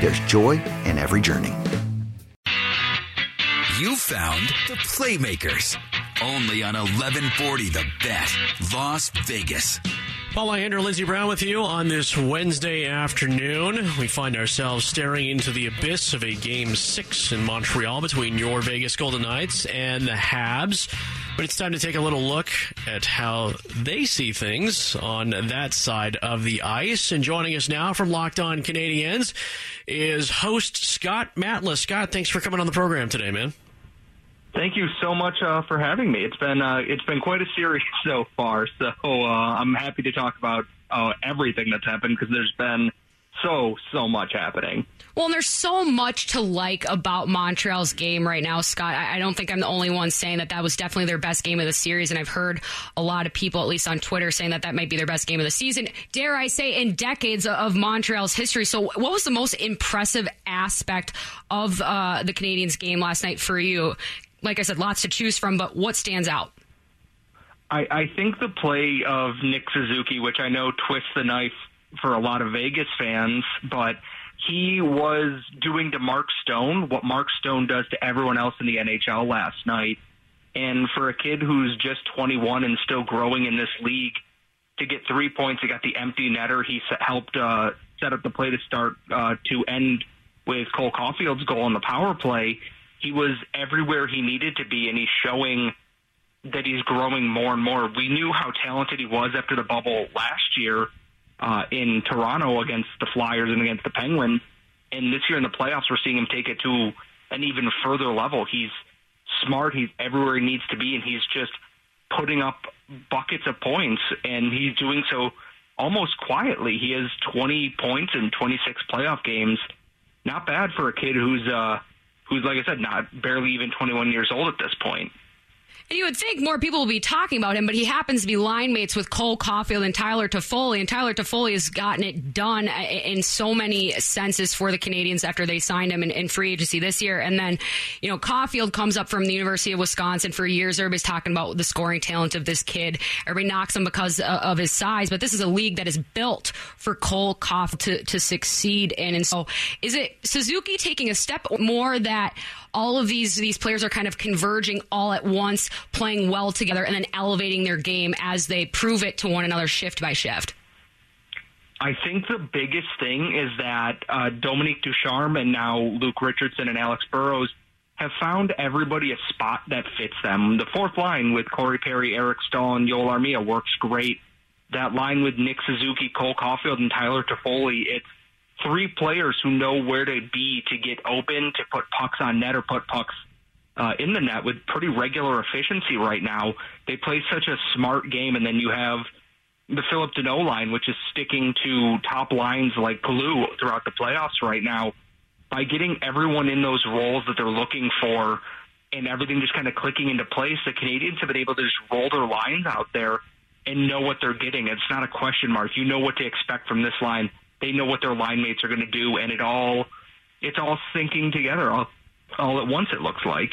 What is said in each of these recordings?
there's joy in every journey. You found the Playmakers. Only on 1140 The Bet, Las Vegas. Paul Ihander, Lindsey Brown with you on this Wednesday afternoon. We find ourselves staring into the abyss of a game six in Montreal between your Vegas Golden Knights and the Habs. But it's time to take a little look at how they see things on that side of the ice. And joining us now from Locked On Canadiens is host Scott Matla. Scott, thanks for coming on the program today, man. Thank you so much uh, for having me. It's been uh, it's been quite a series so far. So uh, I'm happy to talk about uh, everything that's happened because there's been so so much happening. Well, and there's so much to like about Montreal's game right now, Scott. I, I, don't think I'm the only one saying that that was definitely their best game of the series, and I've heard a lot of people, at least on Twitter, saying that that might be their best game of the season. Dare I say, in decades of Montreal's history. So, what was the most impressive aspect of uh, the Canadiens game last night for you? like I said, lots to choose from, but what stands out? I, I think the play of Nick Suzuki, which I know twists the knife for a lot of Vegas fans, but he was doing to Mark Stone what Mark Stone does to everyone else in the NHL last night. And for a kid who's just 21 and still growing in this league, to get three points, he got the empty netter. He helped uh, set up the play to start uh, to end with Cole Caufield's goal on the power play he was everywhere he needed to be, and he's showing that he's growing more and more. We knew how talented he was after the bubble last year uh, in Toronto against the Flyers and against the Penguins. And this year in the playoffs, we're seeing him take it to an even further level. He's smart. He's everywhere he needs to be, and he's just putting up buckets of points, and he's doing so almost quietly. He has 20 points in 26 playoff games. Not bad for a kid who's uh, who's, like I said, not barely even 21 years old at this point. And you would think more people will be talking about him, but he happens to be line mates with Cole Caufield and Tyler Toffoli. And Tyler Toffoli has gotten it done uh, in so many senses for the Canadiens after they signed him in, in free agency this year. And then, you know, Caufield comes up from the University of Wisconsin for years. Everybody's talking about the scoring talent of this kid. Everybody knocks him because of his size, but this is a league that is built for Cole Caufield to, to succeed in. And so is it Suzuki taking a step more that all of these these players are kind of converging all at once, playing well together, and then elevating their game as they prove it to one another shift by shift. I think the biggest thing is that uh, Dominique Ducharme and now Luke Richardson and Alex Burrows have found everybody a spot that fits them. The fourth line with Corey Perry, Eric Staal, and Joel Armia works great. That line with Nick Suzuki, Cole Caufield, and Tyler Toffoli, it's three players who know where to be to get open, to put pucks on net or put pucks uh, in the net with pretty regular efficiency right now. They play such a smart game, and then you have the Phillip Danault line, which is sticking to top lines like glue throughout the playoffs right now. By getting everyone in those roles that they're looking for and everything just kind of clicking into place, the Canadiens have been able to just roll their lines out there and know what they're getting. It's not a question mark. You know what to expect from this line they know what their line mates are going to do, and it all it's all syncing together. All, all at once. It looks like.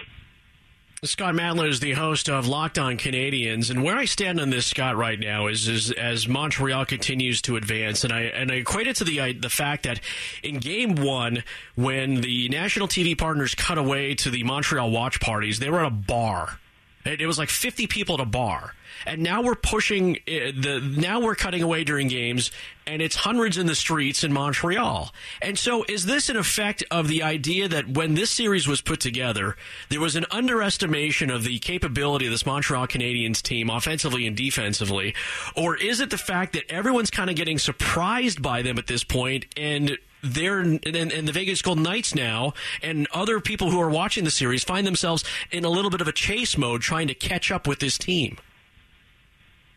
Scott Matla is the host of Locked On Canadiens, and where I stand on this, Scott, right now is, is as Montreal continues to advance, and I and I equate it to the the fact that in Game One, when the national TV partners cut away to the Montreal watch parties, they were at a bar. It, it was like fifty people at a bar and now we're pushing uh, the now we're cutting away during games and it's hundreds in the streets in Montreal. And so is this an effect of the idea that when this series was put together, there was an underestimation of the capability of this Montreal Canadiens team offensively and defensively? Or is it the fact that everyone's kind of getting surprised by them at this point and they're and, and, the Vegas Golden Knights now and other people who are watching the series find themselves in a little bit of a chase mode trying to catch up with this team.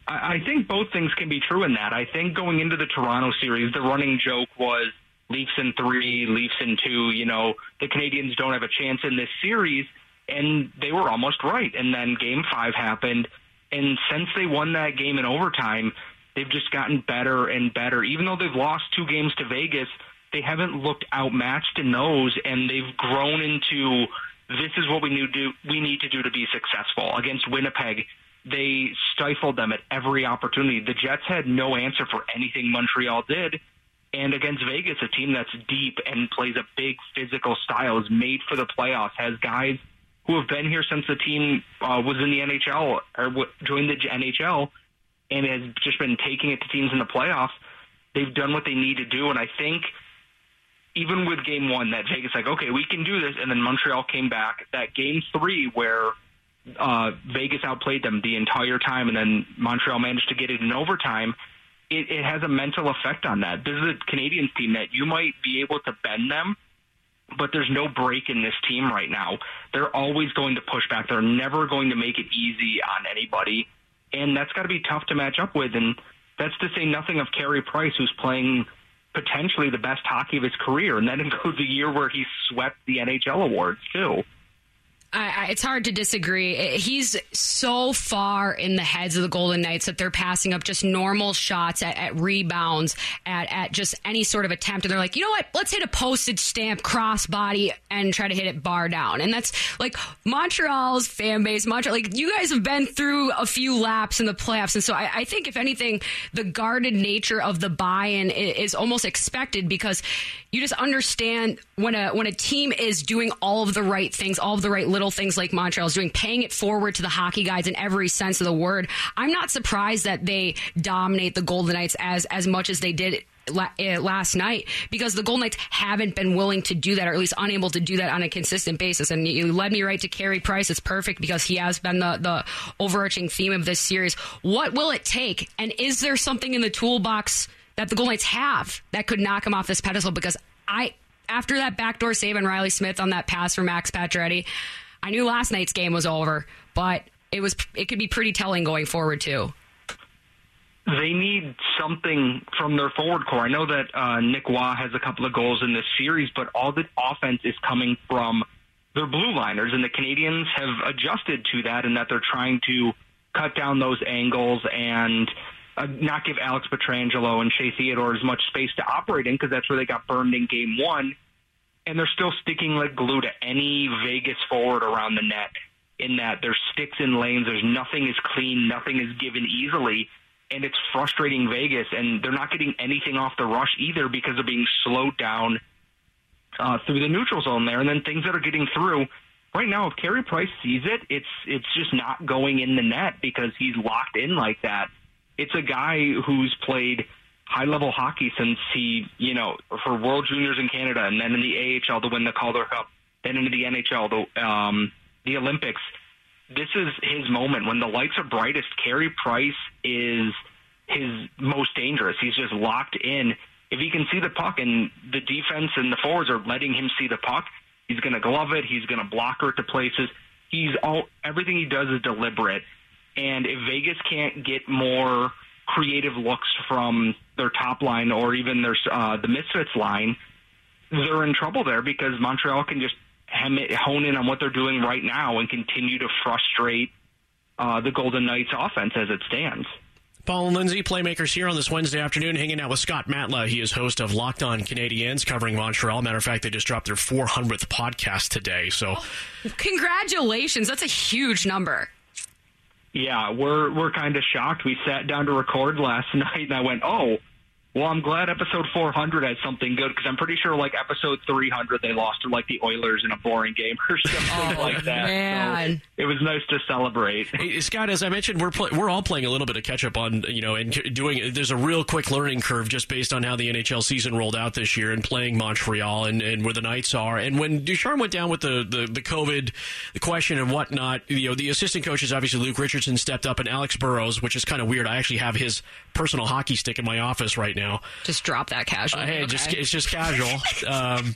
I think both things can be true in that. I think going into the Toronto series, the running joke was Leafs in three, Leafs in two. You know, the Canadiens don't have a chance in this series, and they were almost right. And then Game Five happened, and since they won that game in overtime, they've just gotten better and better. Even though they've lost two games to Vegas, they haven't looked outmatched in those, and they've grown into this is what we need to do. We need to do to be successful against Winnipeg they stifled them at every opportunity. The Jets had no answer for anything Montreal did. And against Vegas, a team that's deep and plays a big physical style, is made for the playoffs, has guys who have been here since the team uh, was in the NHL or w- joined the NHL and has just been taking it to teams in the playoffs. They've done what they need to do. And I think even with game one, that Vegas, like, okay, we can do this. And then Montreal came back. That game three, where uh, Vegas outplayed them the entire time, and then Montreal managed to get it in overtime. It, it has a mental effect on that. This is a Canadiens team that you might be able to bend them, but there's no break in this team right now. They're always going to push back. They're never going to make it easy on anybody, and that's got to be tough to match up with. And that's to say nothing of Carey Price, who's playing potentially the best hockey of his career, and that includes a year where he swept the NHL awards too. I, I, it's hard to disagree. He's so far in the heads of the Golden Knights that they're passing up just normal shots at, at, rebounds, at, at just any sort of attempt. And they're like, you know what? Let's hit a postage stamp crossbody and try to hit it bar down. And that's like Montreal's fan base. Montreal, like you guys have been through a few laps in the playoffs. And so I, I think, if anything, the guarded nature of the buy in is almost expected because you just understand when a when a team is doing all of the right things, all of the right little things like Montreal's doing, paying it forward to the hockey guys in every sense of the word. I'm not surprised that they dominate the Golden Knights as as much as they did eh, last night because the Golden Knights haven't been willing to do that, or at least unable to do that on a consistent basis. And you led me right to Carey Price. It's perfect because he has been the, the overarching theme of this series. What will it take? And is there something in the toolbox that the Golden Knights have that could knock him off this pedestal because I after that backdoor save on Reilly Smith on that pass for Max Pacioretty, I knew last night's game was over, but it was it could be pretty telling going forward too. They need something from their forward core. I know that uh, Nick Waugh has a couple of goals in this series, but all the offense is coming from their blue liners, and the Canadiens have adjusted to that, and that they're trying to cut down those angles and uh, not give Alex Pietrangelo and Shea Theodore as much space to operate in because that's where they got burned in game one. And they're still sticking like glue to any Vegas forward around the net in that there's sticks in lanes. There's nothing is clean. Nothing is given easily. And it's frustrating Vegas. And they're not getting anything off the rush either because they're being slowed down uh, through the neutral zone there. And then things that are getting through right now, if Carey Price sees it, it's it's just not going in the net because he's locked in like that it's a guy who's played high level hockey since he, you know, for World Juniors in Canada and then in the AHL to win the Calder Cup, then into the NHL, the um, the Olympics. This is his moment when the lights are brightest. Carey Price is his most dangerous. He's just locked in. If he can see the puck and the defense and the forwards are letting him see the puck, he's going to glove it. He's going to block her to places. He's all everything he does is deliberate. And if Vegas can't get more creative looks from their top line or even their uh, the Misfits line, they're in trouble there because Montreal can just it, hone in on what they're doing right now and continue to frustrate uh, the Golden Knights offense as it stands. Paul and Lindsay, playmakers here on this Wednesday afternoon, hanging out with Scott Matla. He is host of Locked On Canadiens, covering Montreal. Matter of fact, they just dropped their 400th podcast today. So, Congratulations. That's a huge number. Yeah, we're we're kind of shocked. We sat down to record last night, and I went, "Oh, well, I'm glad episode 400 had something good because I'm pretty sure like episode 300 they lost to like the Oilers in a boring game or something Oh, like that. man. So it was nice to celebrate. Hey, Scott, as I mentioned, we're pl- we're all playing a little bit of catch up on you know and c- doing. There's a real quick learning curve just based on how the NHL season rolled out this year and playing Montreal and, and where the Knights are. And when Ducharme went down with the, the the COVID, the question and whatnot, you know, the assistant coaches obviously Luke Richardson stepped up and Alex Burrows, which is kind of weird. I actually have his personal hockey stick in my office right now. Just drop that casual. Uh, hey, Okay. just it's just casual. um,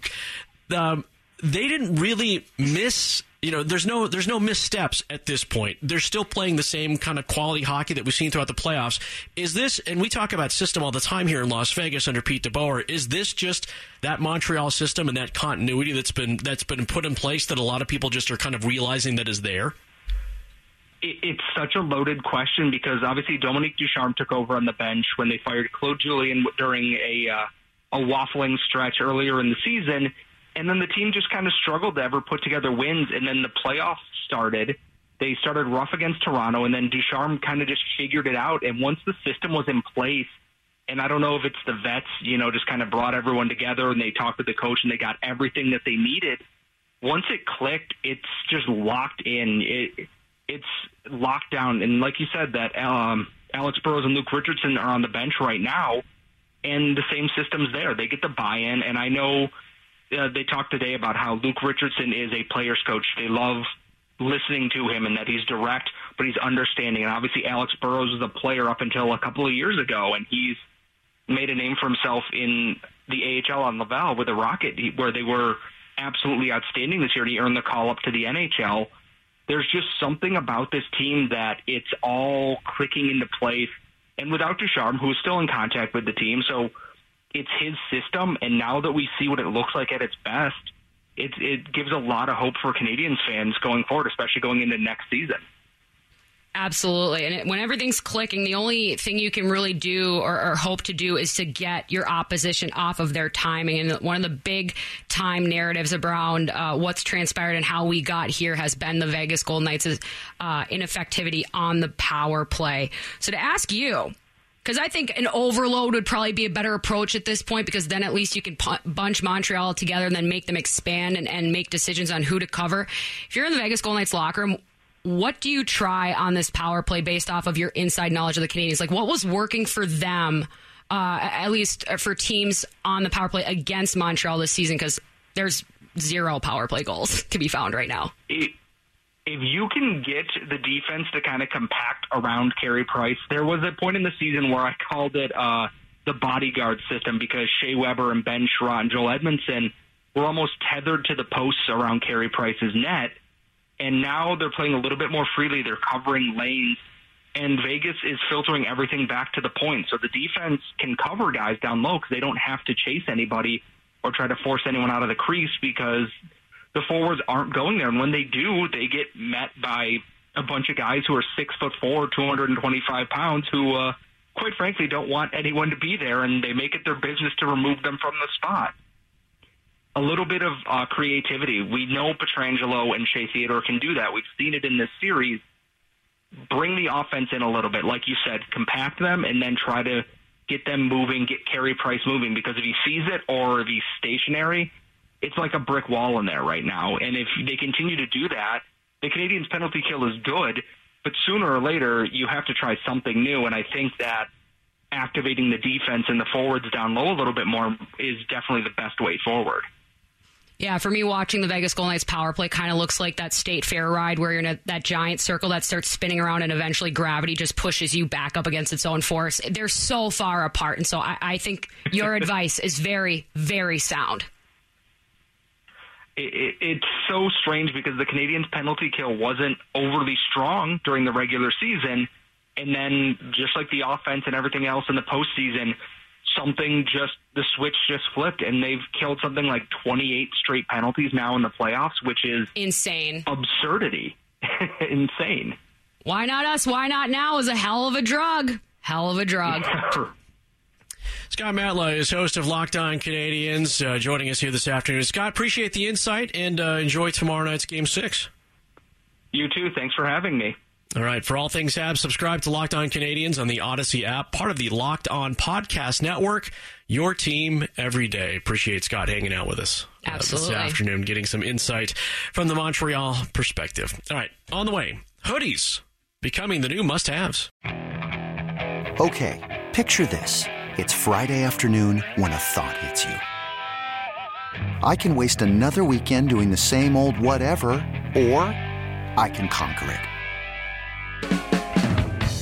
um, they didn't really miss. You know, there's no there's no missteps at this point. They're still playing the same kind of quality hockey that we've seen throughout the playoffs. Is this? And we talk about system all the time here in Las Vegas under Pete DeBoer. Is this just that Montreal system and that continuity that's been that's been put in place that a lot of people just are kind of realizing that is there? It, it's such a loaded question because obviously Dominique Ducharme took over on the bench when they fired Claude Julien during a uh, a waffling stretch earlier in the season, and then the team just kind of struggled to ever put together wins. And then the playoffs started. They started rough against Toronto, and then Ducharme kind of just figured it out. And once the system was in place, and I don't know if it's the vets, you know, just kind of brought everyone together and they talked with the coach and they got everything that they needed. Once it clicked, it's just locked in. It, it's locked down. And like you said, that um, Alex Burrows and Luke Richardson are on the bench right now, and the same system's there. They get the buy-in, and I know uh, they talked today about how Luke Richardson is a player's coach. They love listening to him and that he's direct, but he's understanding. And obviously, Alex Burrows was a player up until a couple of years ago, and he's made a name for himself in the AHL on Laval with the Rocket, where they were absolutely outstanding this year. And he earned the call up to the NHL. There's just something about this team that it's all clicking into place. And without Ducharme, who is still in contact with the team, so it's his system. And now that we see what it looks like at its best, it, it gives a lot of hope for Canadiens fans going forward, especially going into next season. Absolutely. And when everything's clicking, the only thing you can really do or, or hope to do is to get your opposition off of their timing. And one of the big time narratives around uh, what's transpired and how we got here has been the Vegas Golden Knights' uh, ineffectivity on the power play. So to ask you, because I think an overload would probably be a better approach at this point because then at least you can bunch Montreal together and then make them expand and, and make decisions on who to cover. If you're in the Vegas Golden Knights locker room, what do you try on this power play based off of your inside knowledge of the Canadiens? Like, what was working for them, uh, at least for teams on the power play against Montreal this season? Because there's zero power play goals to be found right now. if you can get the defense to kind of compact around Carey Price, there was a point in the season where I called it uh, the bodyguard system because Shea Weber and Ben Chiarot and Joel Edmundson were almost tethered to the posts around Carey Price's net. And now they're playing a little bit more freely. They're covering lanes. And Vegas is filtering everything back to the point. So the defense can cover guys down low because they don't have to chase anybody or try to force anyone out of the crease because the forwards aren't going there. And when they do, they get met by a bunch of guys who are six foot four, 225 pounds, who, uh, quite frankly, don't want anyone to be there, and they make it their business to remove them from the spot. A little bit of uh, creativity. We know Pietrangelo and Shea Theodore can do that. We've seen it in this series. Bring the offense in a little bit, like you said, compact them, and then try to get them moving, get Carey Price moving. Because if he sees it or if he's stationary, it's like a brick wall in there right now. And if they continue to do that, the Canadiens' penalty kill is good, but sooner or later you have to try something new. And I think that activating the defense and the forwards down low a little bit more is definitely the best way forward. Yeah, for me, watching the Vegas Golden Knights power play kind of looks like that state fair ride where you're in a, that giant circle that starts spinning around and eventually gravity just pushes you back up against its own force. They're so far apart. And so I, I think your advice is very, very sound. It, it, it's so strange because the Canadiens' penalty kill wasn't overly strong during the regular season. And then, just like the offense and everything else in the postseason, something just the switch just flipped and they've killed something like 28 straight penalties now in the playoffs, which is Insane. absurdity. Insane. Why not us? Why not now is a hell of a drug. Hell of a drug. Scott Matla is host of Locked On Canadiens, uh, joining us here this afternoon. Scott, appreciate the insight and uh, enjoy tomorrow night's Game 6. You too. Thanks for having me. All right. For all things Habs, subscribe to Locked On Canadiens on the Odyssey app, part of the Locked On Podcast Network. Your team every day. Appreciate Scott hanging out with us uh, this afternoon, getting some insight from the Montreal perspective. All right. On the way, hoodies becoming the new must haves. Okay, picture this. It's Friday afternoon when a thought hits you. I can waste another weekend doing the same old whatever, or I can conquer it.